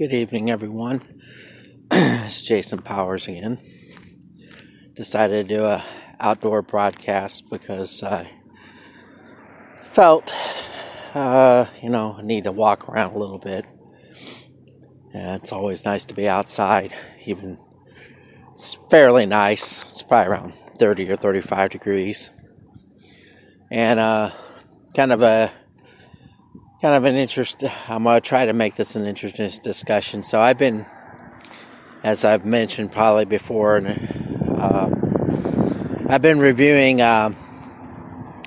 Good evening, everyone. it's Jason Powers again. Decided to do a outdoor broadcast because I felt, uh, you know, I need to walk around a little bit. Yeah, it's always nice to be outside. Even it's fairly nice. It's probably around 30 or 35 degrees, and uh, kind of a kind of an interest. I'm gonna try to make this an interesting discussion. So I've been, as I've mentioned probably before, and uh, I've been reviewing uh,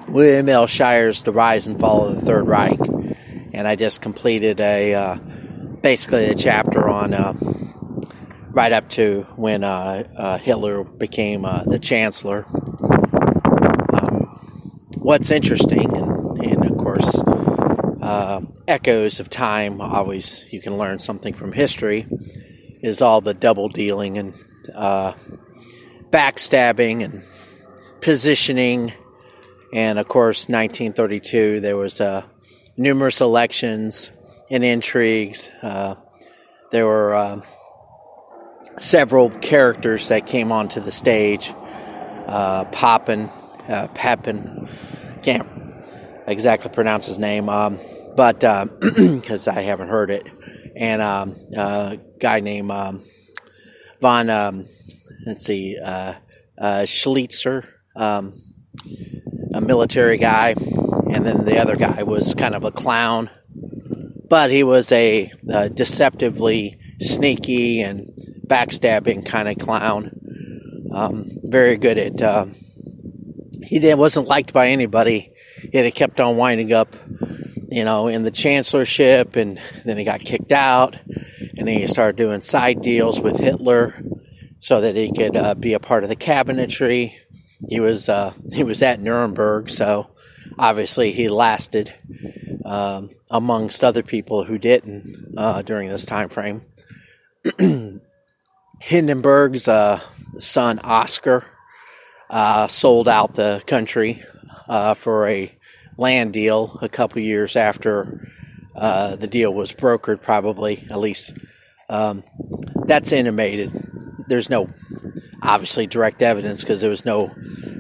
William L. Shirer's "The Rise and Fall of the Third Reich," and I just completed a uh, basically a chapter on uh, right up to when uh, uh, Hitler became the chancellor. Um, what's interesting, and, and of course uh, echoes of time. Always, you can learn something from history. Is all the double dealing and uh, backstabbing and positioning, and of course, 1932 there was uh, numerous elections and intrigues. Uh, there were uh, several characters that came onto the stage. Uh, Poppin, Pepin, can't exactly pronounce his name. Um, but because uh, I haven't heard it, and um, a guy named um, von, um, let's see, uh, uh, Schlitzer, um, a military guy, and then the other guy was kind of a clown, but he was a, a deceptively sneaky and backstabbing kind of clown. Um, very good at. Uh, he didn't, wasn't liked by anybody. Yet he kept on winding up you know, in the chancellorship, and then he got kicked out, and then he started doing side deals with Hitler so that he could uh, be a part of the cabinetry. He was uh, he was at Nuremberg, so obviously he lasted um, amongst other people who didn't uh, during this time frame. Hindenburg's uh, son Oscar uh, sold out the country uh, for a land deal a couple years after uh, the deal was brokered, probably at least. Um, that's intimated. There's no obviously direct evidence because there was no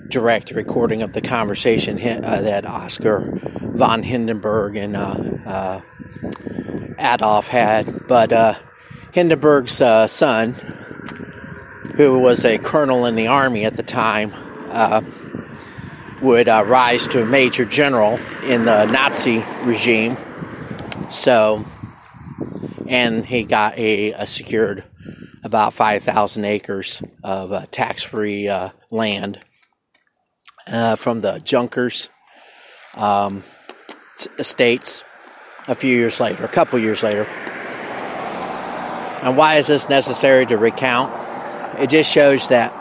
direct recording of the conversation uh, that Oscar von Hindenburg and uh, uh Adolf had. But uh, Hindenburg's uh, son, who was a colonel in the army at the time, would uh, rise to a major general in the Nazi regime. So, and he got a, a secured about 5,000 acres of uh, tax free uh, land uh, from the Junkers um, estates a few years later, a couple years later. And why is this necessary to recount? It just shows that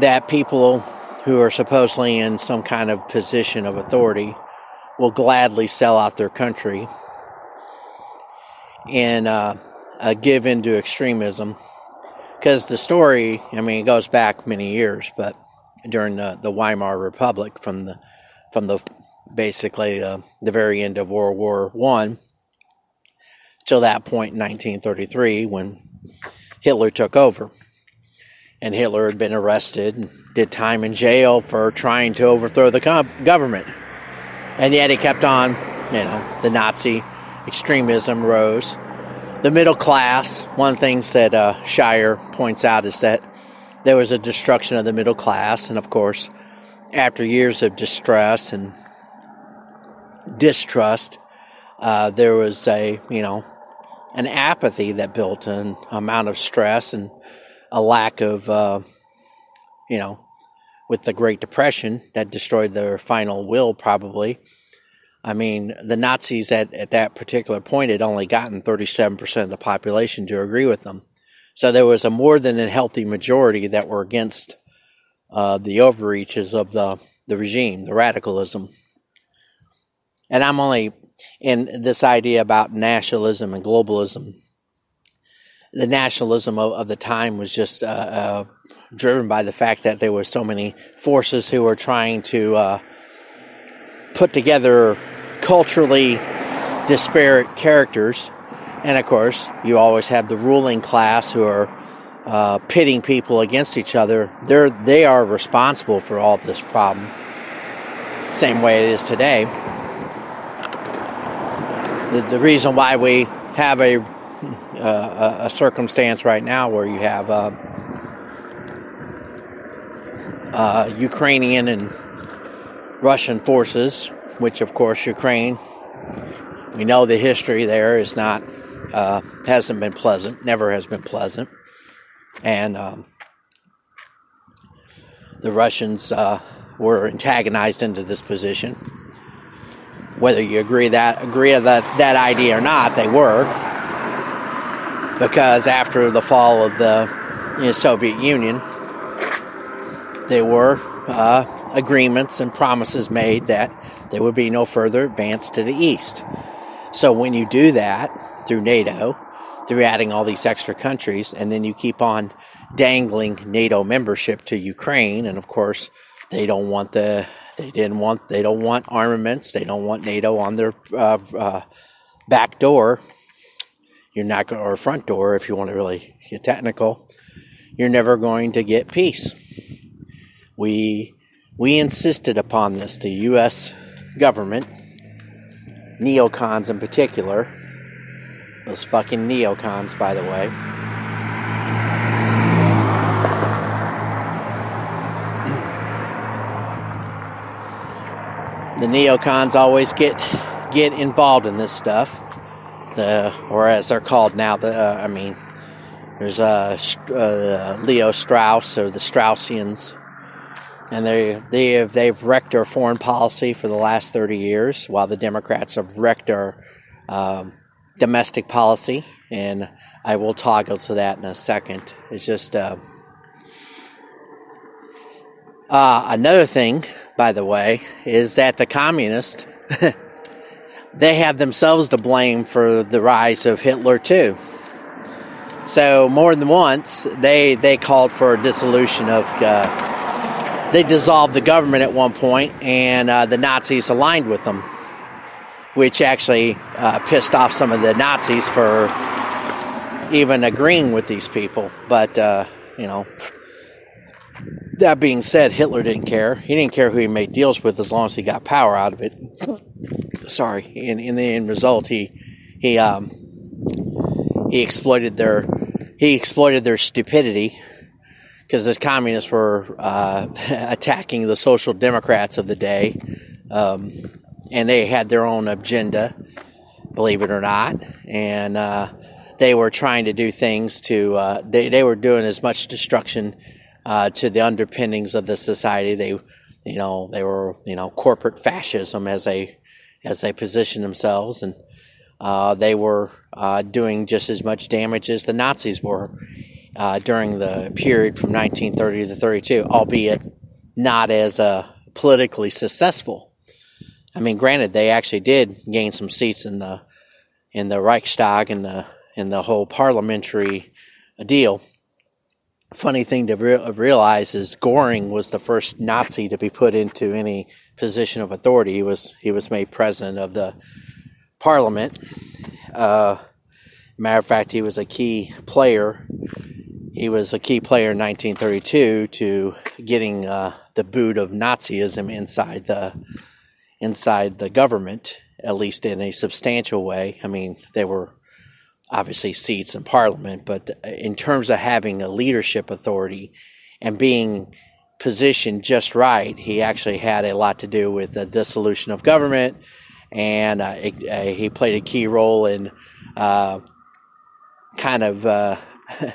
that people who are supposedly in some kind of position of authority will gladly sell out their country and uh, uh, give into extremism. Because the story, I mean, it goes back many years, but during the, the Weimar Republic, from the from the basically uh, the very end of World War One till that point in 1933 when Hitler took over and Hitler had been arrested and did time in jail for trying to overthrow the government. And yet he kept on, you know, the Nazi extremism rose. The middle class, one thing that uh, Shirer points out is that there was a destruction of the middle class, and of course, after years of distress and distrust, uh, there was a, you know, an apathy that built an amount of stress and a lack of, uh, you know, with the Great Depression that destroyed their final will, probably. I mean, the Nazis at, at that particular point had only gotten 37% of the population to agree with them. So there was a more than a healthy majority that were against uh, the overreaches of the, the regime, the radicalism. And I'm only in this idea about nationalism and globalism the nationalism of, of the time was just uh, uh, driven by the fact that there were so many forces who were trying to uh, put together culturally disparate characters And of course, you always have the ruling class who are uh, pitting people against each other. They're they are responsible for all this problem. Same way it is today. The, the reason why we have a uh, a circumstance right now where you have uh, uh, Ukrainian and Russian forces, which of course Ukraine, we know the history there is not uh, hasn't been pleasant, never has been pleasant, and um, the Russians uh, were antagonized into this position. Whether you agree that agree that that idea or not, they were because after the fall of the you know, Soviet Union, there were uh, agreements and promises made that there would be no further advance to the east. So when you do that through NATO, through adding all these extra countries, and then you keep on dangling NATO membership to Ukraine, and of course they don't want the they didn't want they don't want armaments, they don't want NATO on their uh, uh, back door you're not or front door, if you want to really get technical, you're never going to get peace. We we insisted upon this, the U.S. government, neocons in particular, those fucking neocons, by the way. The neocons always get get involved in this stuff the or as they're called now. The uh, I mean, there's uh, uh, Leo Strauss or the Straussians, and they they have they've wrecked our foreign policy for the last thirty years, while the Democrats have wrecked our um, domestic policy. And I will toggle to that in a second. It's just. Uh, uh, another thing, by the way, is that the communists they have themselves to blame for the rise of Hitler too. So more than once, they they called for a dissolution of. Uh, they dissolved the government at one point, and uh, the Nazis aligned with them, which actually uh, pissed off some of the Nazis for even agreeing with these people. But uh, you know, that being said, Hitler didn't care. He didn't care who he made deals with as long as he got power out of it. Sorry. In in the end result, he he um he exploited their he exploited their stupidity because the communists were uh, attacking the social democrats of the day, um, and they had their own agenda, believe it or not, and uh, they were trying to do things to uh, they they were doing as much destruction uh, to the underpinnings of the society. They, you know, they were, you know, corporate fascism as they as they positioned themselves, and uh, they were uh, doing just as much damage as the Nazis were uh, during the period from 1930 to 32, albeit not as uh, politically successful. I mean, granted, they actually did gain some seats in the in the Reichstag and the in the whole parliamentary deal funny thing to re- realize is Goring was the first Nazi to be put into any position of authority. He was he was made president of the parliament. Uh, matter of fact, he was a key player. He was a key player in 1932 to getting uh, the boot of Nazism inside the inside the government, at least in a substantial way. I mean, they were obviously seats in parliament, but in terms of having a leadership authority and being positioned just right, he actually had a lot to do with the dissolution of government, and uh, it, uh, he played a key role in uh, kind of uh,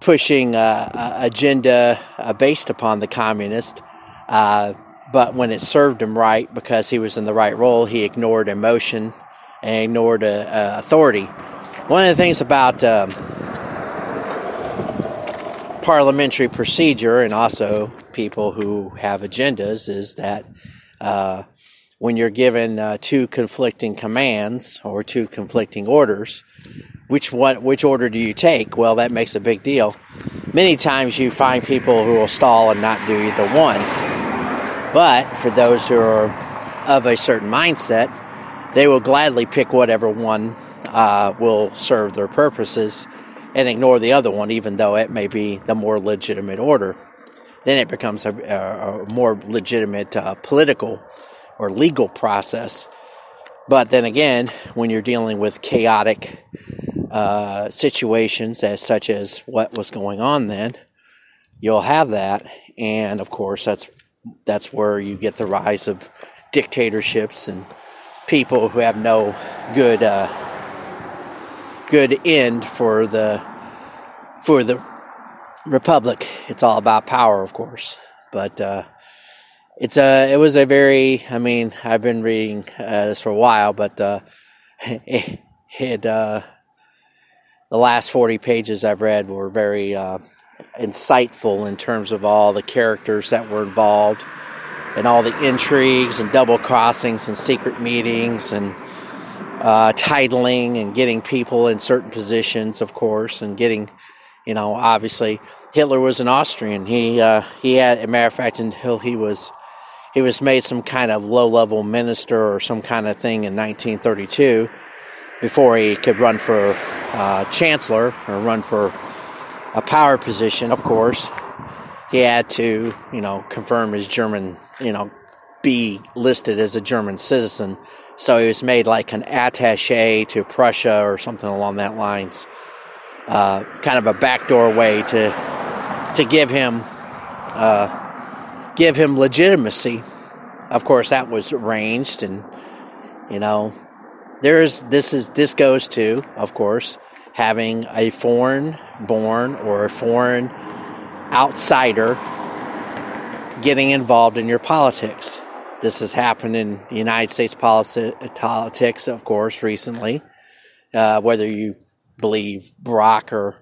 pushing uh, agenda uh, based upon the communist. but when it served him right, because he was in the right role, he ignored emotion and ignored authority one of the things about um, parliamentary procedure and also people who have agendas is that uh, when you're given uh, two conflicting commands or two conflicting orders, which one, which order do you take? Well, that makes a big deal. Many times you find people who will stall and not do either one. But for those who are of a certain mindset, they will gladly pick whatever one uh, will serve their purposes and ignore the other one, even though it may be the more legitimate order. Then it becomes a, a more legitimate uh, political or legal process. But then again, when you're dealing with chaotic uh, situations, as such as what was going on then, you'll have that, and of course, that's that's where you get the rise of dictatorships and people who have no good uh, good end for the for the republic. It's all about power, of course, but uh, it's a it was a very. I mean, I've been reading uh, this for a while, but uh, it, it uh, the last forty pages I've read were very uh, insightful in terms of all the characters that were involved and all the intrigues and double crossings and secret meetings and uh, titling and getting people in certain positions, of course, and getting, you know, obviously Hitler was an Austrian. He uh, he had, a matter of fact, until he was he was made some kind of low level minister or some kind of thing in 1932 before he could run for uh, chancellor or run for a power position. Of course, he had to, you know, confirm his German you know, be listed as a German citizen. So he was made like an attaché to Prussia or something along that lines. Uh, kind of a backdoor way to to give him uh, give him legitimacy. Of course, that was arranged, and you know, there's this is this goes to, of course, having a foreign born or a foreign outsider getting involved in your politics. This has happened in the United States politics, of course, recently. Uh, whether you believe Barack or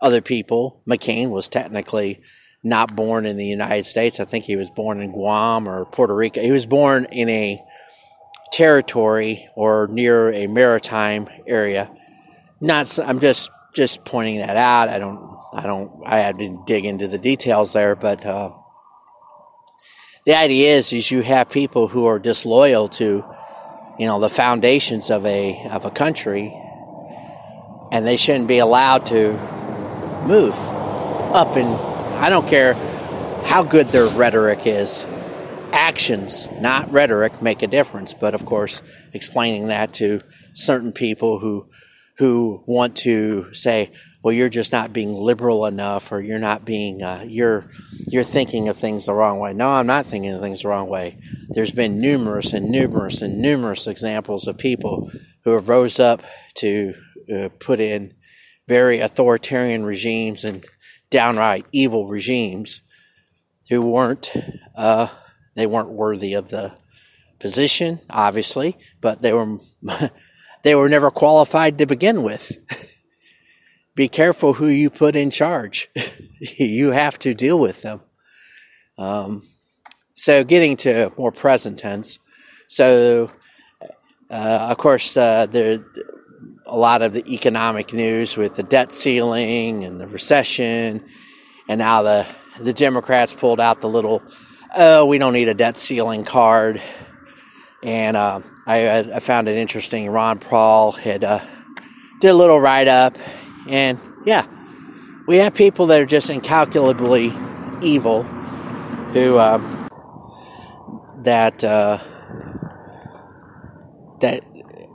other people, McCain was technically not born in the United States. I think he was born in Guam or Puerto Rico. He was born in a territory or near a maritime area. Not, I'm just just pointing that out. I don't, I don't, I didn't dig into the details there, but uh, the idea is is you have people who are disloyal to you know the foundations of a of a country and they shouldn't be allowed to move up and I don't care how good their rhetoric is actions not rhetoric make a difference. But of course explaining that to certain people who who want to say well, you're just not being liberal enough, or you're not being, uh, you're, you're thinking of things the wrong way. No, I'm not thinking of things the wrong way. There's been numerous and numerous and numerous examples of people who have rose up to uh, put in very authoritarian regimes and downright evil regimes who weren't, uh, they weren't worthy of the position, obviously, but they were, they were never qualified to begin with. be careful who you put in charge. you have to deal with them. Um, so, getting to more present tense. So, uh, of course, uh, there a lot of the economic news with the debt ceiling and the recession, and now the the Democrats pulled out the little, oh, we don't need a debt ceiling card. And uh, I, I, found it interesting. Ron Paul had uh, did a little write up and yeah, we have people that are just incalculably evil who uh, that uh, that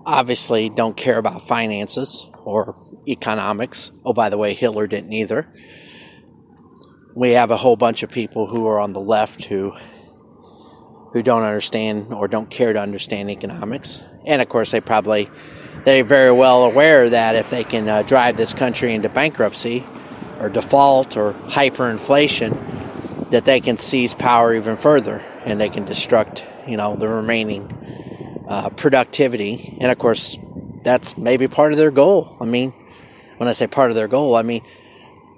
obviously don't care about finances or economics. Oh, by the way, Hitler didn't either. We have a whole bunch of people who are on the left who who don't understand or don't care to understand economics, and of course they probably they're very well aware that if they can uh, drive this country into bankruptcy or default or hyperinflation, that they can seize power even further and they can destruct, you know, the remaining uh, productivity. And of course, that's maybe part of their goal. I mean, when I say part of their goal, I mean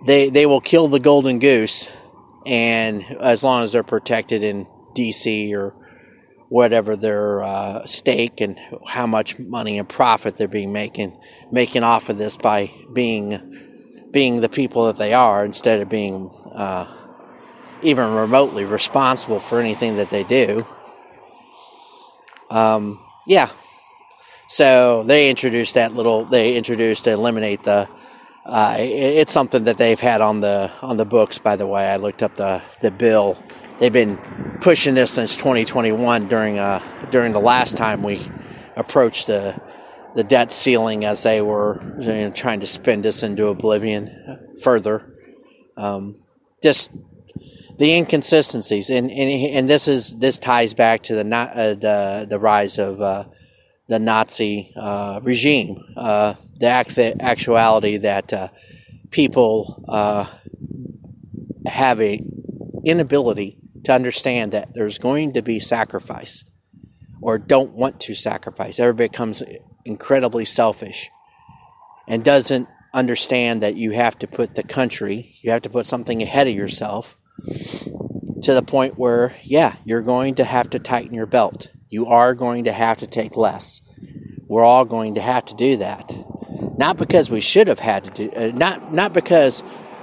they they will kill the golden goose, and as long as they're protected in D.C. or whatever their uh, stake and how much money and profit they're being making making off of this by being being the people that they are instead of being uh, even remotely responsible for anything that they do. Um, yeah. So they introduced that little. They introduced to eliminate the. Uh, it, it's something that they've had on the on the books. By the way, I looked up the the bill. They've been pushing this since 2021 during uh during the last time we approached the the debt ceiling as they were you know, trying to spin us into oblivion further. Um, just the inconsistencies, and, and and this is this ties back to the uh, the the rise of uh, the Nazi uh, regime, uh, the, act, the actuality that uh, people have a inability to understand that there's going to be sacrifice, or don't want to sacrifice. Everybody becomes incredibly selfish and doesn't understand that you have to put the country, you have to put something ahead of yourself to the point where, yeah, you're going to have to tighten your belt. You are going to have to take less. We're all going to have to do that. Not because we should have had to do, uh, not not because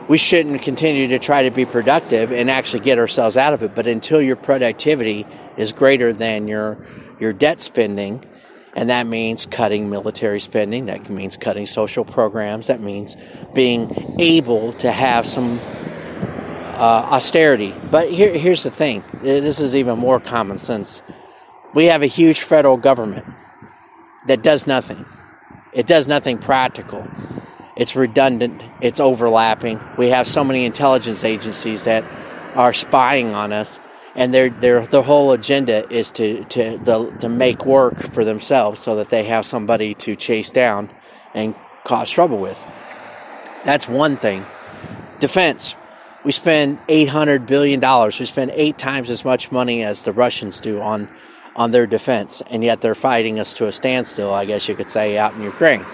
we shouldn't continue to try to be productive and actually get ourselves out of it, but until your productivity is greater than your your debt spending, and that means cutting military spending, that means cutting social programs, that means being able to have some uh, austerity. But here, here's the thing this is even more common sense. We have a huge federal government that does nothing, it does nothing practical. It's redundant, it's overlapping. We have so many intelligence agencies that are spying on us and their their their whole agenda is to to the, to make work for themselves so that they have somebody to chase down and cause trouble with. That's one thing. Defense. We spend eight hundred billion dollars. We spend eight times as much money as the Russians do on on their defense, and yet they're fighting us to a standstill. I guess you could say out in Ukraine.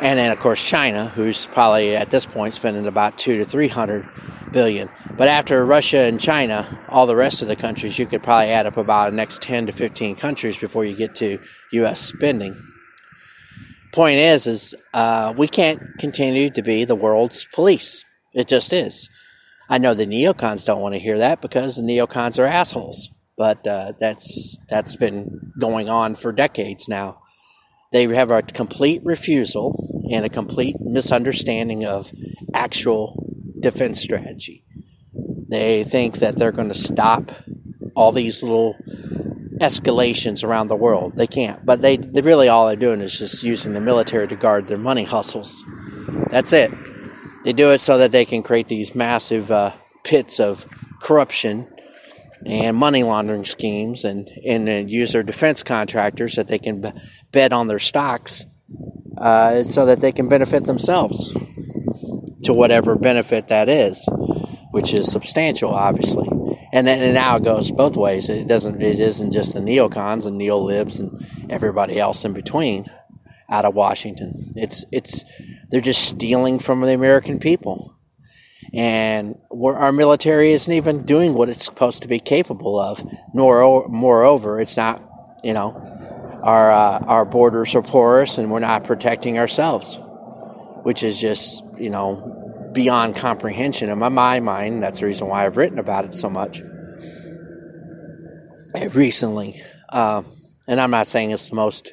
And then of course China, who's probably at this point spending about two to three hundred billion. But after Russia and China, all the rest of the countries, you could probably add up about the next 10 to 15 countries before you get to U.S. spending. Point is, is uh, we can't continue to be the world's police. It just is. I know the neocons don't want to hear that because the neocons are assholes. But uh, that's that's been going on for decades now. They have a complete refusal and a complete misunderstanding of actual defense strategy. They think that they're going to stop all these little escalations around the world. They can't. But they, they really all they're doing is just using the military to guard their money hustles. That's it. They do it so that they can create these massive uh, pits of corruption and money laundering schemes and, and, and use their defense contractors that they can bet on their stocks uh, so that they can benefit themselves to whatever benefit that is, which is substantial, obviously. And then and now it goes both ways. It doesn't. It isn't just the neocons and neolibs and everybody else in between out of Washington. It's it's they're just stealing from the American people, and our military isn't even doing what it's supposed to be capable of. Nor moreover, it's not. You know, our uh, our borders are porous, and we're not protecting ourselves, which is just you know, beyond comprehension in my mind. That's the reason why I've written about it so much recently. Uh, and I'm not saying it's the most,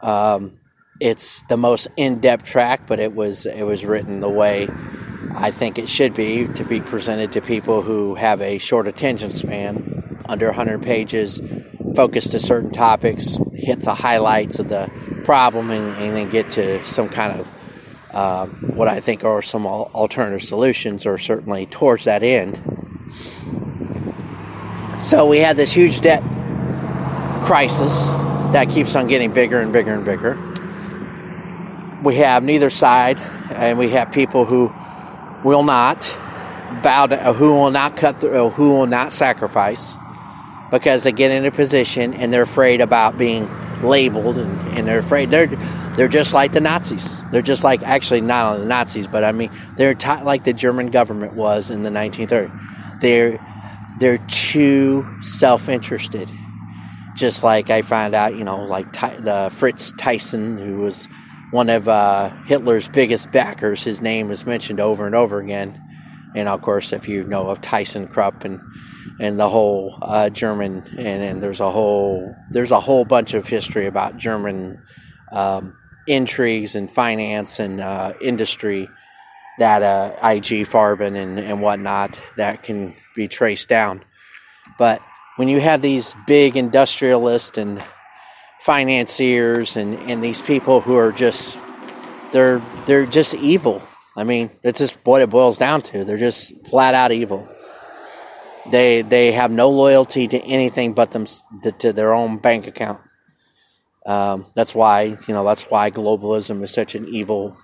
um, it's the most in-depth track, but it was it was written the way I think it should be to be presented to people who have a short attention span, under 100 pages, focused to certain topics, hit the highlights of the problem, and, and then get to some kind of um, what I think are some alternative solutions, or certainly towards that end. So we had this huge debt crisis that keeps on getting bigger and bigger and bigger. We have neither side, and we have people who will not bow to, who will not cut through, who will not sacrifice because they get in a position and they're afraid about being labeled and, and they're afraid they're they're just like the Nazis. They're just like actually not the Nazis, but I mean they're t- like the German government was in the 1930s. They're they're too self-interested. Just like I found out, you know, like the Fritz Thyssen who was one of uh, Hitler's biggest backers. His name was mentioned over and over again. And of course, if you know of ThyssenKrupp and and the whole uh, German and, and there's a whole there's a whole bunch of history about German um, intrigues and finance and uh, industry that uh, IG Farben and, and whatnot that can be traced down. But when you have these big industrialists and financiers and, and these people who are just they're they're just evil. I mean, that's just what it boils down to. They're just flat out evil. They they have no loyalty to anything but them to their own bank account. Um, that's why you know that's why globalism is such an evil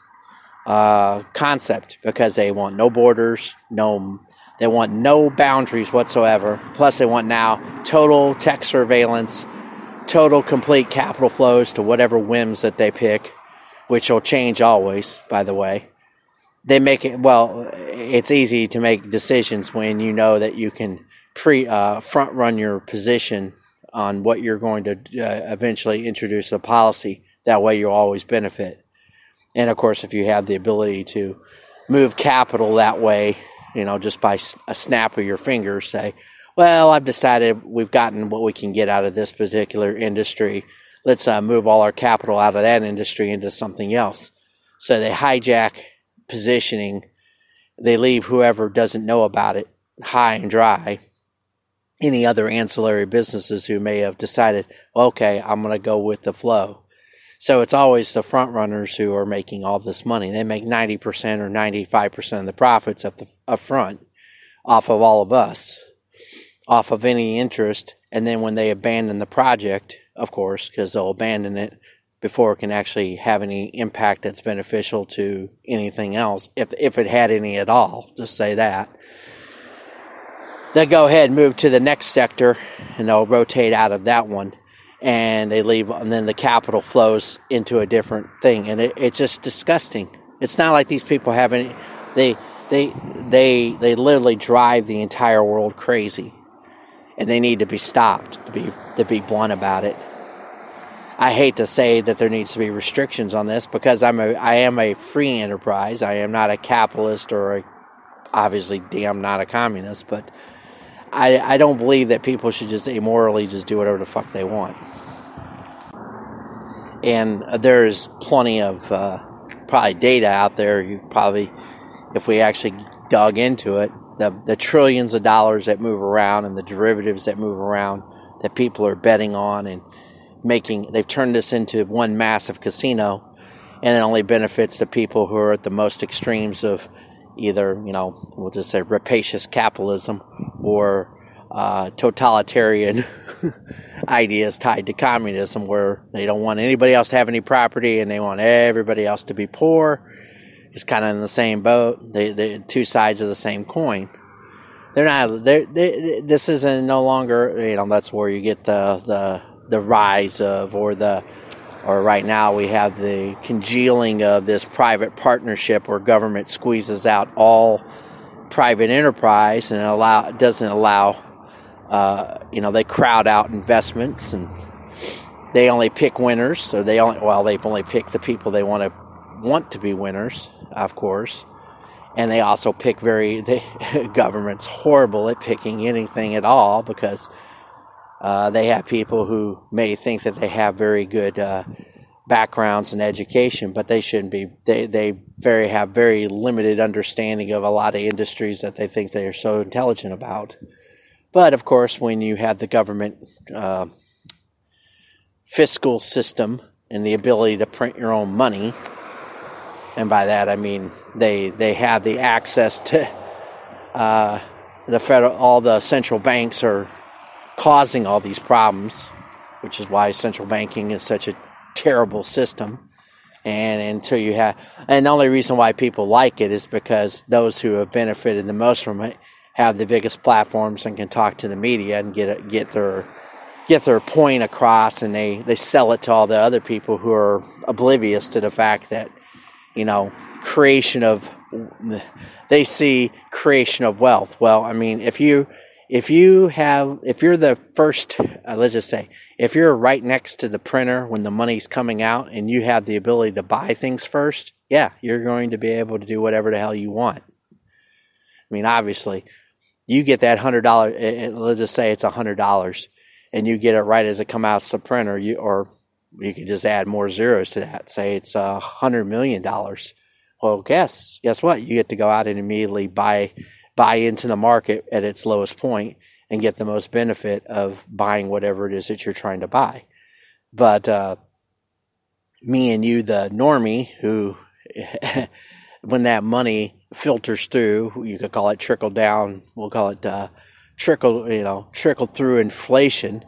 uh, concept because they want no borders, no they want no boundaries whatsoever. Plus, they want now total tech surveillance, total complete capital flows to whatever whims that they pick, which will change always. By the way, they make it well. It's easy to make decisions when you know that you can pre uh, front run your position on what you're going to uh, eventually introduce a policy. That way, you'll always benefit. And of course, if you have the ability to move capital that way, you know, just by a snap of your fingers, say, well, I've decided we've gotten what we can get out of this particular industry. Let's uh, move all our capital out of that industry into something else. So they hijack positioning. They leave whoever doesn't know about it high and dry. Any other ancillary businesses who may have decided, okay, I'm going to go with the flow. So it's always the front runners who are making all this money. They make 90% or 95% of the profits up, the, up front off of all of us, off of any interest. And then when they abandon the project, of course, because they'll abandon it before it can actually have any impact that's beneficial to anything else, if, if it had any at all, just say that. They'll go ahead and move to the next sector and they'll rotate out of that one and they leave, and then the capital flows into a different thing, and it, it's just disgusting. It's not like these people have any. They they they they literally drive the entire world crazy, and they need to be stopped. To be to be blunt about it. I hate to say that there needs to be restrictions on this because I'm a I am a free enterprise. I am not a capitalist or a obviously damn not a communist, but I, I don't believe that people should just immorally just do whatever the fuck they want. And there's plenty of uh, probably data out there. You probably, if we actually dug into it, the the trillions of dollars that move around and the derivatives that move around that people are betting on and making, they've turned this into one massive casino, and it only benefits the people who are at the most extremes of either, you know, we'll just say rapacious capitalism or uh, totalitarian ideas tied to communism, where they don't want anybody else to have any property and they want everybody else to be poor. It's kind of in the same boat. They, they two sides of the same coin. They're not. They're, they, this isn't no longer. You know, that's where you get the the the rise of or the or right now we have the congealing of this private partnership where government squeezes out all private enterprise and allow doesn't allow uh, you know they crowd out investments and they only pick winners so they only well they only pick the people they want to want to be winners of course and they also pick very the government's horrible at picking anything at all because uh, they have people who may think that they have very good uh, backgrounds and education, but they shouldn't be. They they very have very limited understanding of a lot of industries that they think they are so intelligent about. But of course, when you have the government uh, fiscal system and the ability to print your own money, and by that I mean they they have the access to uh, the federal, all the central banks are causing all these problems, which is why central banking is such a terrible system. And until you have, and the only reason why people like it is because those who have benefited the most from it have the biggest platforms and can talk to the media and get it, get their get their point across, and they they sell it to all the other people who are oblivious to the fact that you know creation of they see creation of wealth. Well, I mean, if you if you have if you're the first uh, let's just say if you're right next to the printer when the money's coming out and you have the ability to buy things first yeah you're going to be able to do whatever the hell you want i mean obviously you get that hundred dollar. Let's just say it's a hundred dollars, and you get it right as it comes out the printer. You or you could just add more zeros to that. Say it's a hundred million dollars. Well, guess guess what? You get to go out and immediately buy buy into the market at its lowest point and get the most benefit of buying whatever it is that you're trying to buy. But uh, me and you, the normie, who when that money filters through, you could call it trickle down. We'll call it uh, trickle, you know, trickle through inflation.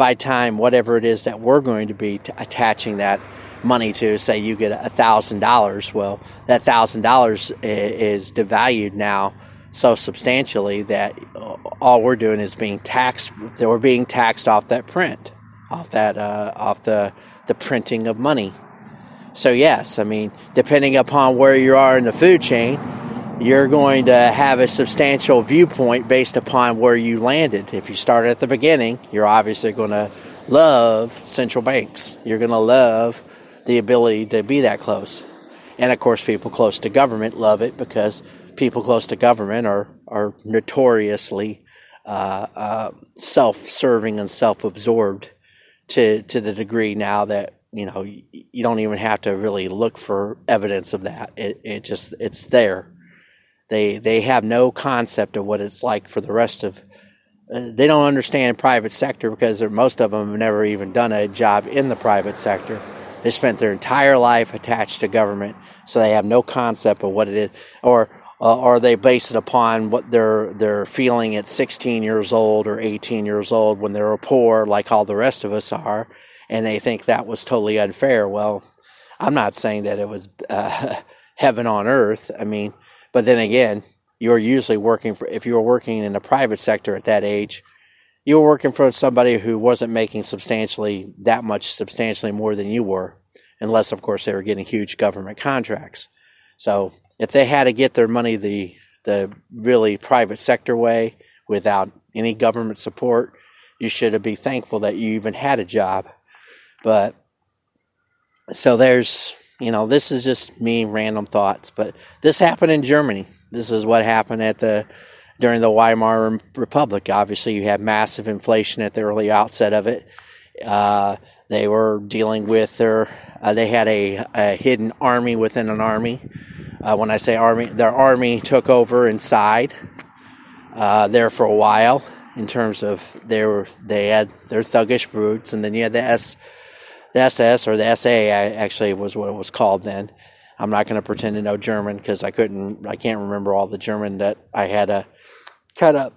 By time whatever it is that we're going to be t- attaching that money to, say you get a thousand dollars, well, that thousand dollars is devalued now so substantially that all we're doing is being taxed. That we're being taxed off that print, off that uh, off the the printing of money. So yes, I mean, depending upon where you are in the food chain, you're going to have a substantial viewpoint based upon where you landed. If you start at the beginning, you're obviously going to love central banks. You're going to love the ability to be that close. And of course, people close to government love it because people close to government are are notoriously uh, uh, self-serving and self-absorbed to to the degree now that you know you, don't even have to really look for evidence of that. It it just it's there. They they have no concept of what it's like for the rest of. Uh, they don't understand private sector because most of them have never even done a job in the private sector. They spent their entire life attached to government, so they have no concept of what it is, or uh, or they base it upon what they're they're feeling at 16 years old or 18 years old when they're poor, like all the rest of us are, and they think that was totally unfair. Well, I'm not saying that it was uh, heaven on earth. I mean, but then again, you're usually working for if you were working in the private sector at that age, you were working for somebody who wasn't making substantially that much substantially more than you were, unless of course they were getting huge government contracts. So if they had to get their money the the really private sector way without any government support, you should be thankful that you even had a job. But so there's you know this is just me random thoughts, but this happened in Germany. This is what happened at the during the Weimar Republic. Obviously, you had massive inflation at the early outset of it. Uh, they were dealing with their uh, they had a, a hidden army within an army uh, when I say army, their army took over inside uh, there for a while. In terms of they were they had their thuggish roots, and then you had the S, the SS or the SA actually was what it was called then. I'm not going to pretend to know German because I couldn't, I can't remember all the German that I had to kind of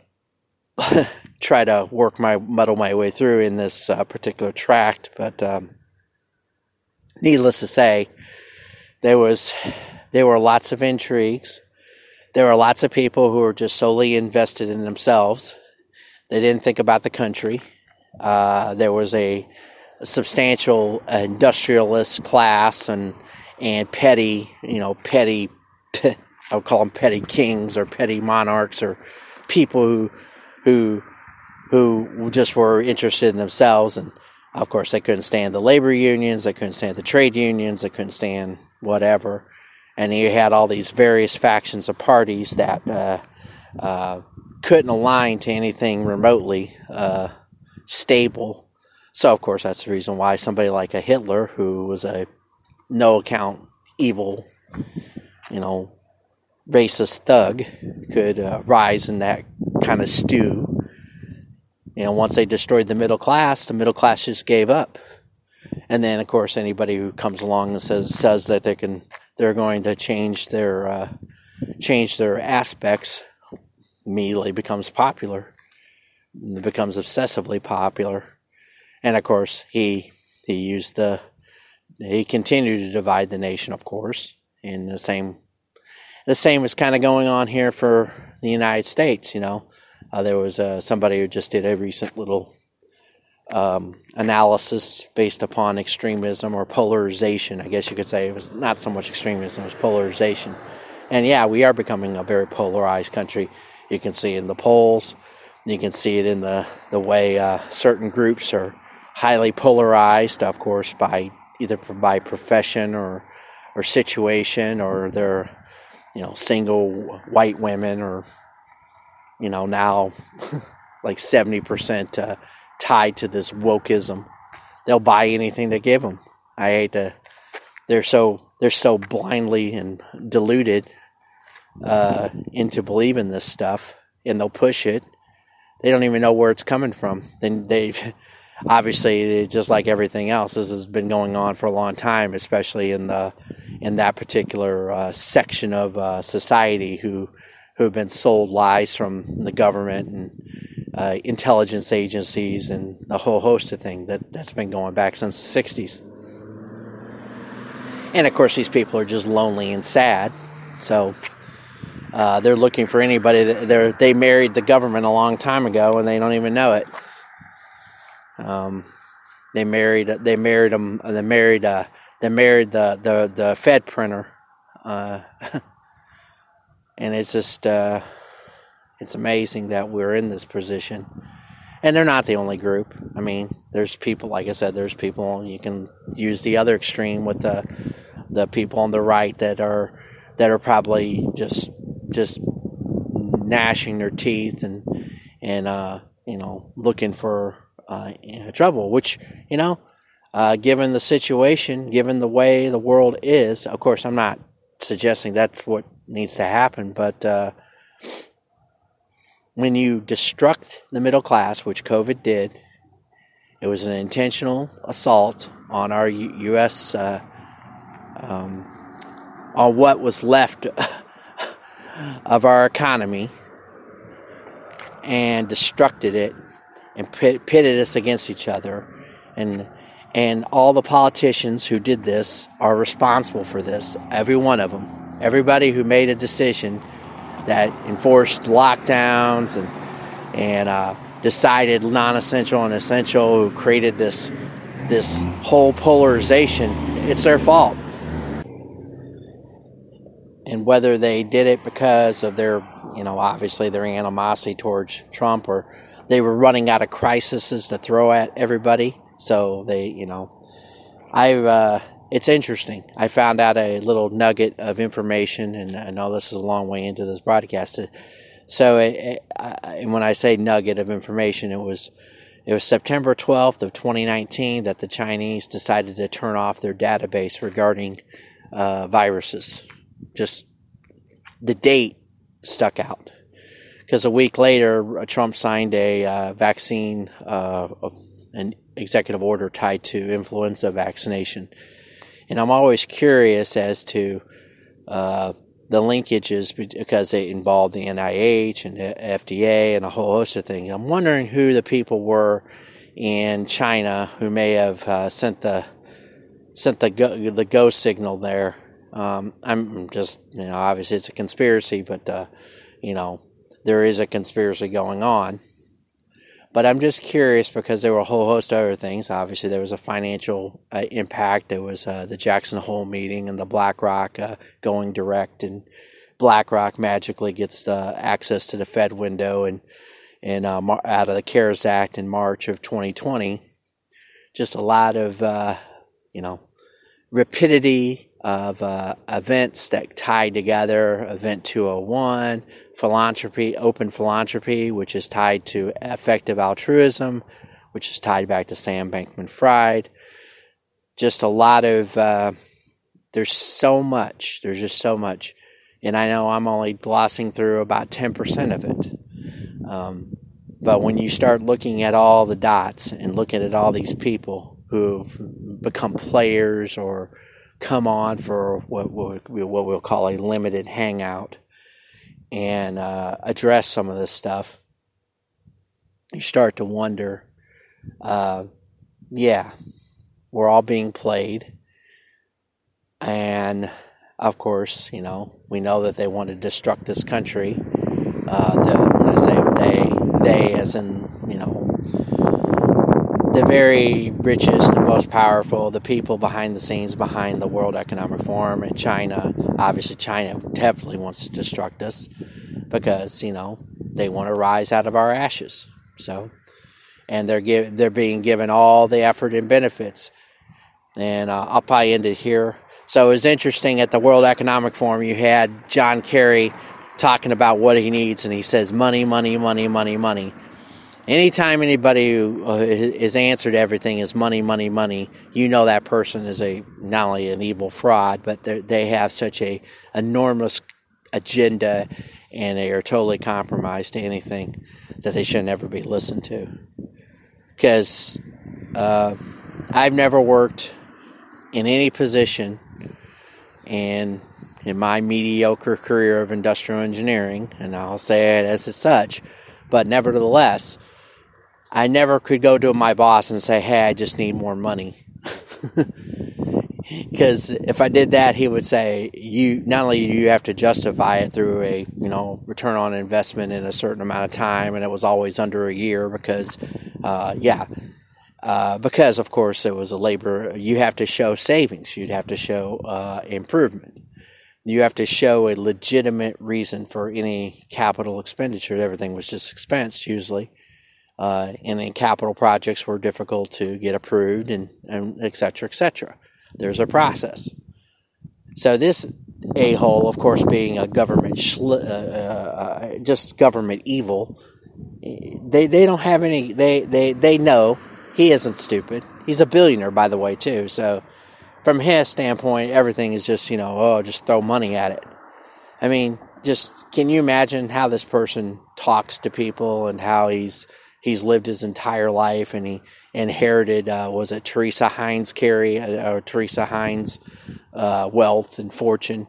try to work my muddle my way through in this uh, particular tract. But um, needless to say, there was there were lots of intrigues. There were lots of people who were just solely invested in themselves. They didn't think about the country. Uh, there was a, a substantial industrialist class and and petty, you know, petty. I would call them petty kings or petty monarchs or people who who who just were interested in themselves and of course they couldn't stand the labor unions they couldn't stand the trade unions they couldn't stand whatever and you had all these various factions of parties that uh, uh, couldn't align to anything remotely uh, stable. So, of course, that's the reason why somebody like a Hitler, who was a no account evil, you know, racist thug, could uh, rise in that kind of stew. You know, once they destroyed the middle class, the middle class just gave up. And then, of course, anybody who comes along and says says that they can they're going to change their uh, change their aspects immediately becomes popular becomes obsessively popular and of course he he used the he continued to divide the nation of course and the same the same is kind of going on here for the united states you know uh, there was uh, somebody who just did a recent little um, analysis based upon extremism or polarization. I guess you could say it was not so much extremism, it was polarization. And yeah, we are becoming a very polarized country. You can see in the polls. You can see it in the the way uh, certain groups are highly polarized, of course, by either by profession or or situation, or they're you know single white women or you know, now like 70% uh, tied to this wokeism. They'll buy anything they give them. I hate to, they're so, they're so blindly and deluded uh, into believing this stuff and they'll push it. They don't even know where it's coming from. Then they, obviously, just like everything else, this has been going on for a long time, especially in the in that particular uh, section of uh, society who who have been sold lies from the government and uh, intelligence agencies and a whole host of things that that's been going back since the 60s. And of course, these people are just lonely and sad, so uh, they're looking for anybody that they they married the government a long time ago and they don't even know it. Um, they married they married them they married uh, they married the the the Fed printer, uh, and it's just uh, it's amazing that we're in this position. And they're not the only group. I mean, there's people like I said. There's people you can use the other extreme with the the people on the right that are that are probably just just gnashing their teeth and and uh, you know looking for uh, trouble. Which you know, uh, given the situation, given the way the world is, of course, I'm not suggesting that's what needs to happen, but uh, when you destruct the middle class, which COVID did, it was an intentional assault on our U- U.S. Uh, um, on what was left of our economy and destructed it and pit, pitted us against each other. And and all the politicians who did this are responsible for this every one of them everybody who made a decision that enforced lockdowns and and uh, decided non-essential and essential who created this this whole polarization it's their fault. And whether they did it because of their, you know, obviously their animosity towards Trump or they were running out of crises to throw at everybody. So they, you know, I, uh, it's interesting. I found out a little nugget of information, and I know this is a long way into this broadcast. So, it, it, I, when I say nugget of information, it was it was September 12th of 2019 that the Chinese decided to turn off their database regarding uh, viruses just the date stuck out because a week later Trump signed a uh, vaccine, uh, an executive order tied to influenza vaccination, and I'm always curious as to uh, the linkages because they involve the NIH and the FDA and a whole host of things. I'm wondering who the people were in China who may have uh, sent the sent the go, the go signal there um, I'm just, you know, obviously it's a conspiracy, but, uh, you know, there is a conspiracy going on. But I'm just curious because there were a whole host of other things. Obviously, there was a financial uh, impact. There was uh, the Jackson Hole meeting and the BlackRock uh, going direct, and BlackRock magically gets access to the Fed window and and uh, out of the CARES Act in March of 2020. Just a lot of uh, you know rapidity of uh, events that tie together Event 201, philanthropy, open philanthropy, which is tied to effective altruism, which is tied back to Sam Bankman Fried. Just a lot of, uh, there's so much, there's just so much. And I know I'm only glossing through about 10% of it. Um, but when you start looking at all the dots and looking at all these people who've become players or come on for what, what, what we'll call a limited hangout and uh, address some of this stuff, you start to wonder uh, yeah, we're all being played. And of course, you know, we know that they want to destruct this country. Uh, the, when I say they, they as in, you know, the very richest, the most powerful, the people behind the scenes behind the World Economic Forum and China. Obviously, China definitely wants to destruct us because you know they want to rise out of our ashes. So, and they're give, they're being given all the effort and benefits. And uh, I'll probably end it here. So it was interesting at the World Economic Forum. You had John Kerry talking about what he needs, and he says money, money, money, money, money. Anytime anybody who uh, is answered everything is money, money, money, you know that person is a not only an evil fraud, but they have such a enormous agenda, and they are totally compromised to anything that they should never be listened to. Because uh, I've never worked in any position, and in my mediocre career of industrial engineering, and I'll say it as such, but nevertheless, I never could go to my boss and say, "Hey, I just need more money." Because if I did that, he would say, "You not only do you have to justify it through a you know return on investment in a certain amount of time, and it was always under a year because, uh, yeah, uh, because of course it was a labor. You have to show savings. You'd have to show uh, improvement you have to show a legitimate reason for any capital expenditure. Everything was just expense usually. Uh, and then capital projects were difficult to get approved and, and et cetera, et cetera. There's a process. So this a-hole, of course, being a government, uh, uh, just government evil, they, they don't have any, they, they, they know he isn't stupid. He's a billionaire, by the way, too. So from his standpoint, everything is just, you know, oh, just throw money at it. I mean, just can you imagine how this person talks to people and how he's he's lived his entire life and he inherited uh, was it Teresa Heinz Kerry uh, or Teresa Heinz uh, wealth and fortune.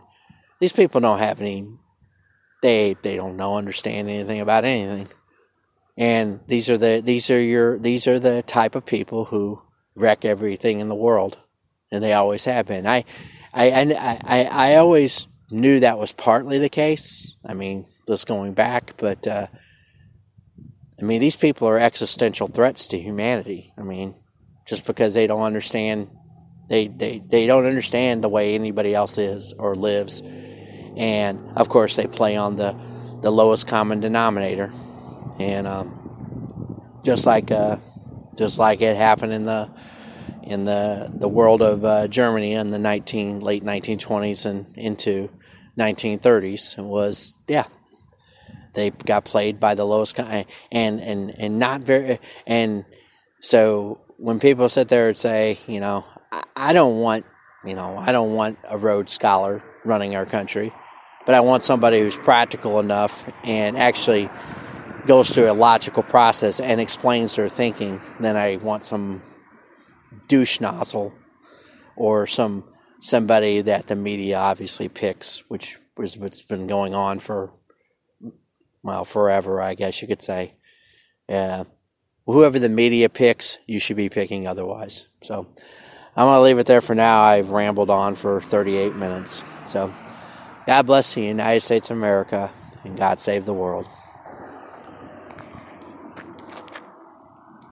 These people don't have any. They they don't know understand anything about anything, and these are the these are your these are the type of people who wreck everything in the world and they always have been. I, I, I, I, I always knew that was partly the case. I mean, just going back, but uh, I mean, these people are existential threats to humanity. I mean, just because they don't understand, they, they, they don't understand the way anybody else is or lives, and of course, they play on the the lowest common denominator, and um, just like uh, just like it happened in the in the the world of uh, Germany in the 19 late 1920s and into 1930s was yeah they got played by the lowest and and and not very and so when people sit there and say you know I, I don't want you know I don't want a Rhodes Scholar running our country but I want somebody who's practical enough and actually goes through a logical process and explains their thinking then I want some douche nozzle or some somebody that the media obviously picks, which is what's been going on for well forever, I guess you could say. Yeah, whoever the media picks, you should be picking otherwise. So I'm gonna leave it there for now. I've rambled on for 38 minutes. So God bless the United States of America and God save the world.